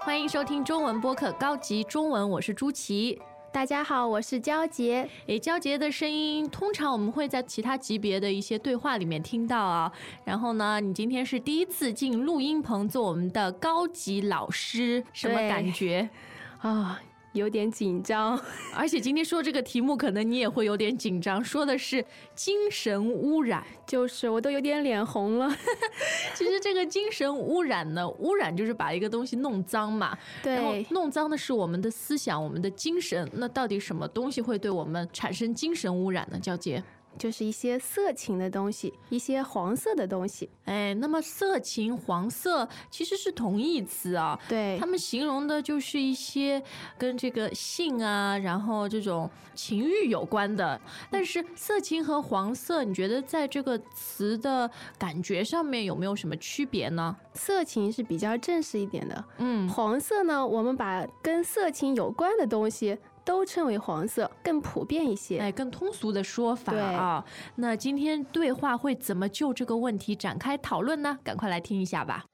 欢迎收听中文播客高级中文，我是朱琪。大家好，我是焦杰。诶，焦杰的声音通常我们会在其他级别的一些对话里面听到啊。然后呢，你今天是第一次进录音棚做我们的高级老师，什么感觉？啊、有点紧张。而且今天说这个题目，可能你也会有点紧张，说的是精神污染。就是我都有点脸红了。其实这个精神污染呢，污染就是把一个东西弄脏嘛。然后对，弄脏的是我们的思想，我们的精神。那到底什么东西会对我们产生精神污染呢？焦杰？就是一些色情的东西，一些黄色的东西。哎，那么色情、黄色其实是同义词啊。对他，们形容的就是一些跟这个性啊，然后这种情欲有关的。但是色情和黄色，你觉得在这个词的感觉上面有没有什么区别呢？色情是比较正式一点的。嗯，黄色呢，我们把跟色情有关的东西都称为黄色，更普遍一些。哎，更通俗的说法啊。那今天对话会怎么就这个问题展开讨论呢？赶快来听一下吧。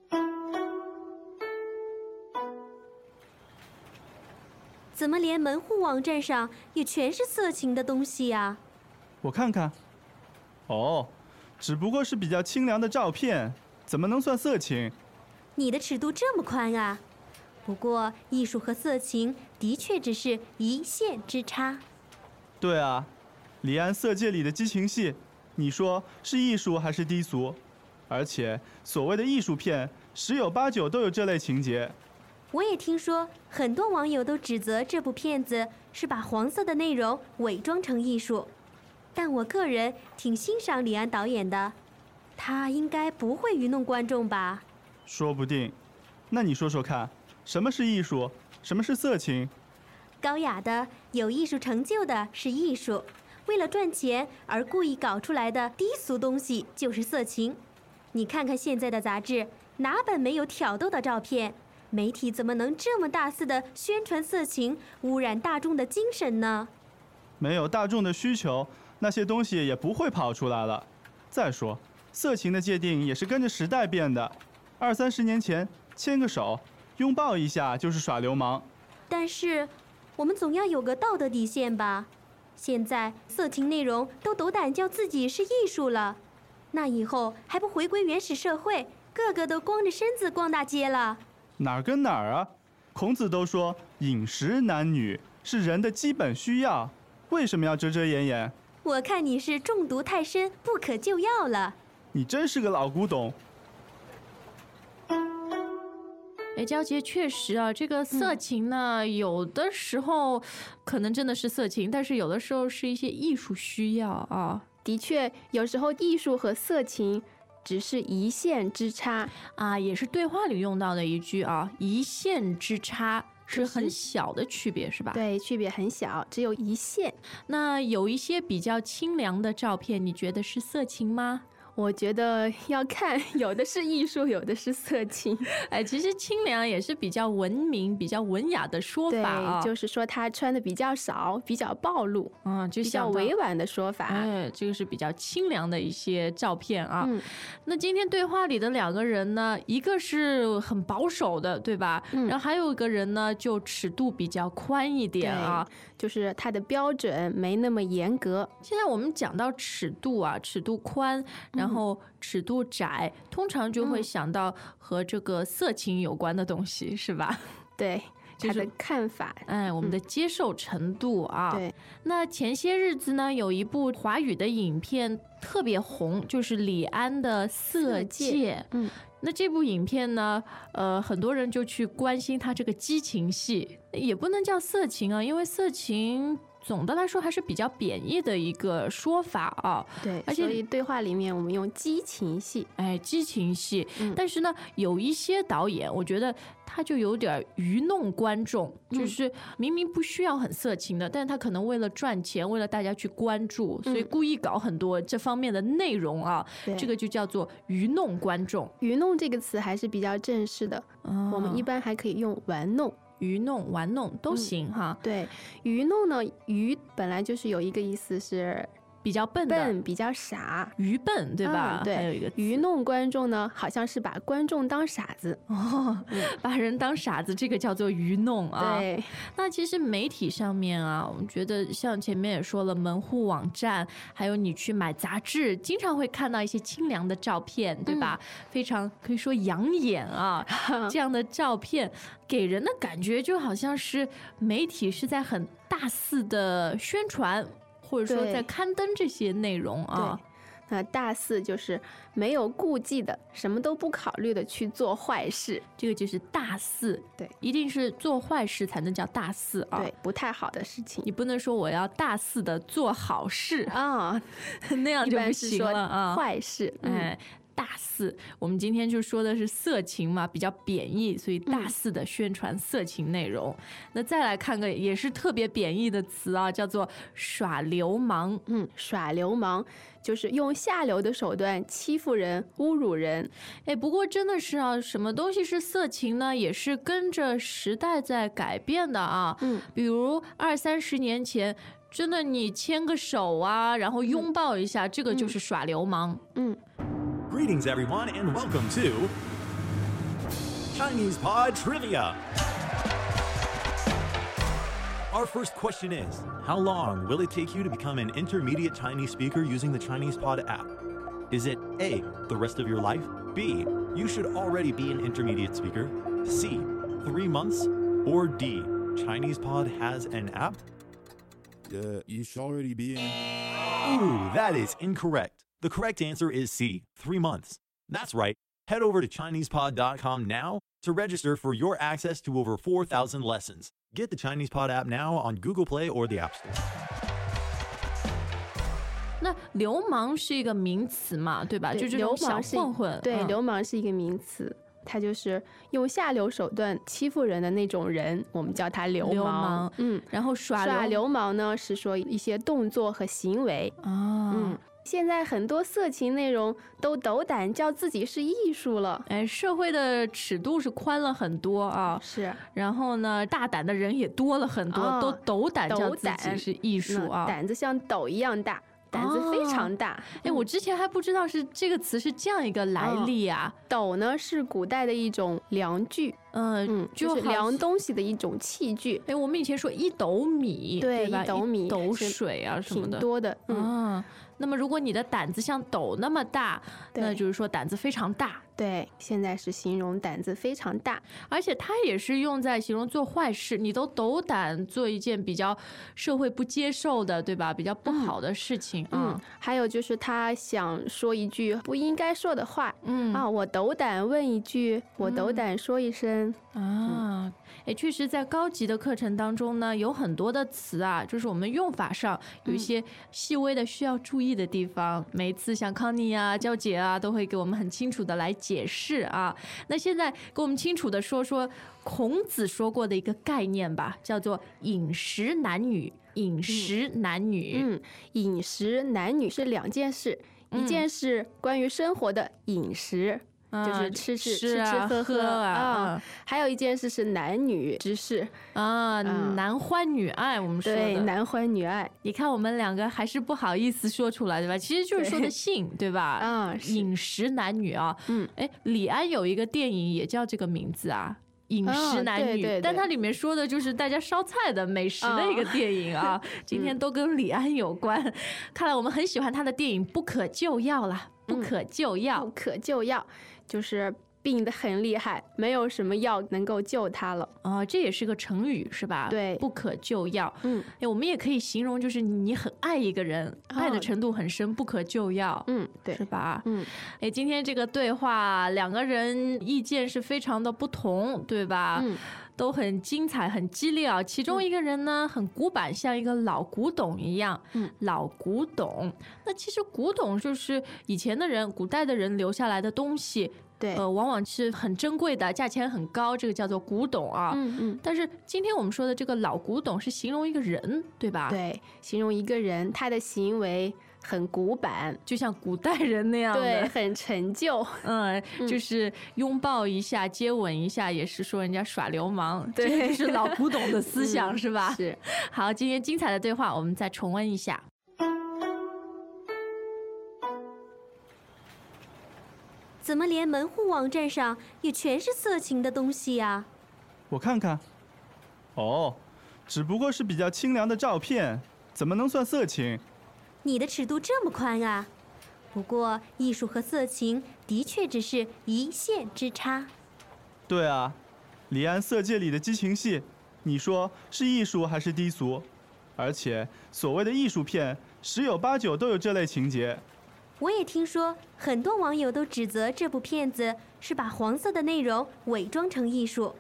怎么连门户网站上也全是色情的东西呀、我看看。哦，只不过是比较清凉的照片，怎么能算色情？你的尺度这么宽啊！不过，艺术和色情的确只是一线之差。对啊，李安色戒里的激情戏，你说是艺术还是低俗？而且所谓的艺术片，十有八九都有这类情节。我也听说，很多网友都指责这部片子是把黄色的内容伪装成艺术，但我个人挺欣赏李安导演的，他应该不会愚弄观众吧？说不定。那你说说看，什么是艺术？什么是色情？高雅的、有艺术成就的是艺术，为了赚钱而故意搞出来的低俗东西就是色情。你看看现在的杂志，哪本没有挑逗的照片？媒体怎么能这么大肆的宣传色情，污染大众的精神呢？没有大众的需求，那些东西也不会跑出来了。再说，色情的界定也是跟着时代变的。二三十年前，牵个手、拥抱一下就是耍流氓。但是，我们总要有个道德底线吧？现在色情内容都斗胆叫自己是艺术了，那以后还不回归原始社会，个个都光着身子逛大街了？哪儿跟哪儿啊？孔子都说饮食男女是人的基本需要，为什么要遮遮掩掩？我看你是中毒太深，不可救药了。你真是个老古董。哎，焦杰确实啊，这个色情呢，有的时候可能真的是色情，但是有的时候是一些艺术需要啊的确，有时候艺术和色情只是一线之差。啊，也是对话里用到的一句啊，一线之差。是很小的区别，是吧？。对，区别很小，只有一线。那有一些比较清凉的照片，你觉得是色情吗？我觉得 要看，有的是艺术，有的是色情。哎，其实清凉也是比较文明、比较文雅的说对法啊。，就是说他穿的比较少，比较暴露，嗯，就比较委婉的说法。哎，这个是比较清凉的一些照片啊。嗯那今天对话里的两个人呢，一个是很保守的，对吧？嗯然后还有一个人呢，就尺度比较宽一点啊。就是他的标准没那么严格。现在我们讲到尺度啊，尺度宽，然后尺度窄，通常就会想到和这个色情有关的东西，是吧？对就是他的看法，哎，我们的接受程度啊。对，那前些日子呢，有一部华语的影片特别红，就是李安的《色戒》。嗯，那这部影片呢，呃，很多人就去关心他这个激情戏，也不能叫色情啊，因为色情总的来说还是比较贬义的一个说法啊。对，而且对话里面我们用激情戏，哎，激情戏，嗯但是呢，有一些导演，我觉得他就有点愚弄观众，嗯就是明明不需要很色情的，但是他可能为了赚钱，为了大家去关注，所以故意搞很多这方面的内容啊，对这个就叫做愚弄观众。愚弄这个词还是比较正式的，啊我们一般还可以用玩弄。愚弄、玩弄都行哈，对，愚弄呢，愚本来就是有一个意思是比较笨的。笨，比较傻。愚笨对吧？嗯对还有一个愚弄观众呢，好像是把观众当傻子。哦，把人当傻子，这个叫做愚弄啊。对，那其实媒体上面啊，我们觉得像前面也说了，门户网站，还有你去买杂志，经常会看到一些清凉的照片，对吧？非常可以说养眼啊，这样的照片给人的感觉就好像是媒体是在很大肆的宣传，或者说在刊登这些内容啊。那大四就是没有顾忌的，什么都不考虑的去做坏事，这个就是大四，对，一定是做坏事才能叫大四啊。对，不太好的事情你不能说我要大肆的做好事，啊，那样就不行般是说了啊。坏事。嗯，哎，大肆，我们今天就说的是色情嘛，比较贬义，所以嗯大肆的宣传色情内容。那再来看个也是特别贬义的词啊，叫做耍流氓。嗯，耍流氓就是用下流的手段欺负人、侮辱人。哎，不过真的是啊，什么东西是色情呢？也是跟着时代在改变的啊。嗯，比如二三十年前。真的，你牵个手啊，然后拥抱一下，这个就是耍流氓。嗯，Greetings, everyone, and welcome to Chinese Pod Trivia. Our first question is How long will it take you to become an intermediate Chinese speaker using the Chinese Pod app? Is it A, the rest of your life? B, you should already be an intermediate speaker? C, three months? Or D, Chinese Pod has an app? Uh, you should already be in. Ooh, that is incorrect. The correct answer is C, three months. That's right. Head over to ChinesePod.com now to register for your access to over 4,000 lessons. Get the Chinese Pod app now on Google Play or the App Store. 那流氓是一个名词嘛，对吧？对就这种小流氓是混混。对，嗯流氓是一个名词，他就是用下流手段欺负人的那种人，我们叫他流流氓嗯，然后耍耍流流氓呢是说一些动作和行为。啊，嗯， 现在很多色情内容都斗胆叫自己是艺术了。哎，社会的尺度是宽了很多啊，是然后呢，大胆的人也多了很多，啊都斗胆叫自己是艺术嗯啊。胆子像斗一样大，胆子非常大。哎，我之前还不知道是这个词是这样一个来历啊。斗呢是古代的一种量具，嗯嗯，就是好量东西的一种器具，哎，我们以前说一斗米，对吧？一斗米斗水啊什么的。挺多的。嗯，啊，那么如果你的胆子像斗那么大，那就是说胆子非常大，对，现在是形容胆子非常大。而且它也是用在形容做坏事，你都斗胆做一件比较社会不接受的，对吧？比较不好的事情嗯啊，，还有就是他想说一句不应该说的话。嗯啊，我斗胆问一句，我斗胆说一声，啊，哎，确实，在高级的课程当中呢，有很多的词啊，就是我们用法上有一些细微的需要注意的地方。每一次像康妮啊、娇姐啊，都会给我们很清楚的来解释啊。那现在给我们清楚的说说孔子说过的一个概念吧，叫做饮食男女。饮食男女，嗯，饮食男女是两件事，一件是关于生活的饮食。就是吃吃吃吃啊喝喝啊啊，还有一件事是男女之事，啊，嗯男欢女爱，我们说对，的。男欢女爱你看我们两个还是不好意思说出来，对吧？其实就是说的性，对吧？啊，饮食男女啊，嗯，哎，李安有一个电影也叫这个名字啊。饮食啊男女，对对对但它里面说的就是大家烧菜的美食的一个电影啊。今天都跟李安有关，看来我们很喜欢他的电影《不可救药》啦，不可救药不。可救药，就是病得很厉害，没有什么药能够救他了。哦，这也是个成语是吧？对不可救药。嗯哎，我们也可以形容，就是你很爱一个人，爱的哦程度很深，不可救药。嗯，对是，吧？嗯，哎，今天这个对话，两个人意见是非常的不同，对吧？嗯都很精彩，很激烈啊。其中一个人呢，很古板，像一个老古董一样。嗯，老古董。那其实古董就是以前的人、古代的人留下来的东西，对，呃，往往是很珍贵的，价钱很高，这个叫做古董啊。嗯嗯，但是今天我们说的这个老古董是形容一个人，对吧？。对，形容一个人他的行为很古板，就像古代人那样的，对，很陈旧。嗯，就是拥抱一下、接吻一下，也是说人家耍流氓，对这是老古董的思想，嗯是吧？是。好，今天精彩的对话，我们再重温一下。怎么连门户网站上也全是色情的东西呀、我看看。哦，只不过是比较清凉的照片，怎么能算色情？你的尺度这么宽啊！不过艺术和色情的确只是一线之差。对啊，李安色戒里的激情戏，你说是艺术还是低俗？而且所谓的艺术片，十有八九都有这类情节。我也听说很多网友都指责这部片子是把黄色的内容伪装成艺术，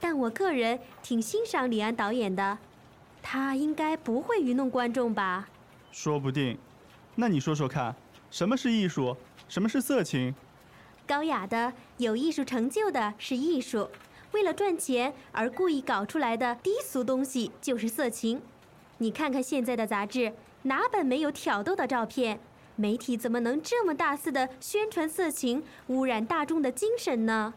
但我个人挺欣赏李安导演的，他应该不会愚弄观众吧？说不定。那你说说看，什么是艺术？什么是色情？高雅的、有艺术成就的是艺术，为了赚钱而故意搞出来的低俗东西就是色情。你看看现在的杂志，哪本没有挑逗的照片？媒体怎么能这么大肆的宣传色情，污染大众的精神呢？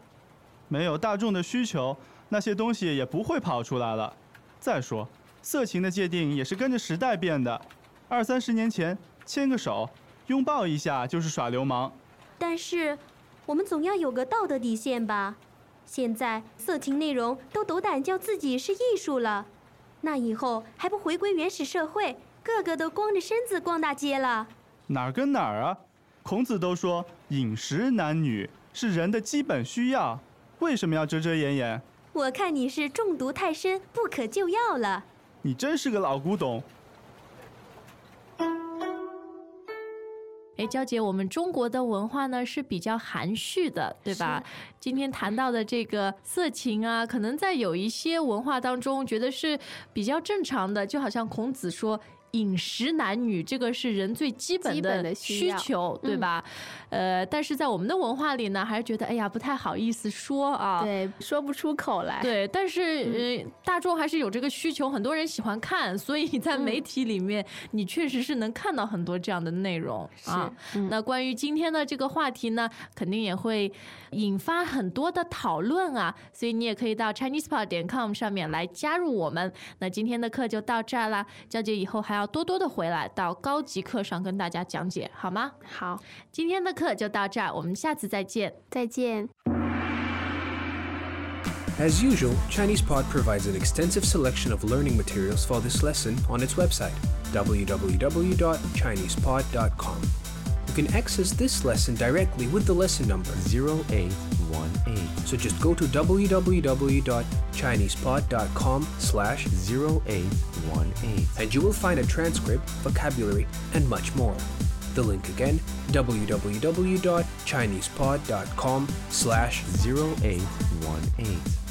没有大众的需求，那些东西也不会跑出来了。再说，色情的界定也是跟着时代变的。二三十年前，牵个手、拥抱一下就是耍流氓。但是，我们总要有个道德底线吧？现在色情内容都斗胆叫自己是艺术了，那以后还不回归原始社会，个个都光着身子逛大街了？哪儿跟哪儿啊？孔子都说饮食男女是人的基本需要，为什么要遮遮掩掩？我看你是中毒太深，不可救药了。你真是个老古董。哎，娇姐，我们中国的文化呢是比较含蓄的，对吧？今天谈到的这个色情啊，可能在有一些文化当中觉得是比较正常的，就好像孔子说。饮食男女，这个是人最基本的的需求，对嗯吧？呃，但是在我们的文化里呢，还是觉得哎呀不太好意思说啊。对，说不出口来。对，但是呃，大众还是有这个需求，很多人喜欢看，所以在媒体里面，你确实是能看到很多这样的内容啊。嗯那关于今天的这个话题呢，肯定也会引发很多的讨论啊，所以你也可以到 ChinesePod 点 com 上面来加入我们。那今天的课就到这儿啦，娇姐以后还要多多的回来到高级课上跟大家讲解，好吗？好，今天的课就到这儿，我们下次再见。再见。 As usual, ChinesePod provides an extensive selection of learning materials for this lesson on its website, www.chinesepod.com. You can access this lesson directly with the lesson number, 0818. so just go to www.chinesepod.com slash 0818. and you will find a transcript, vocabulary, and much more. The link again, www.chinesepod.com slash 0818.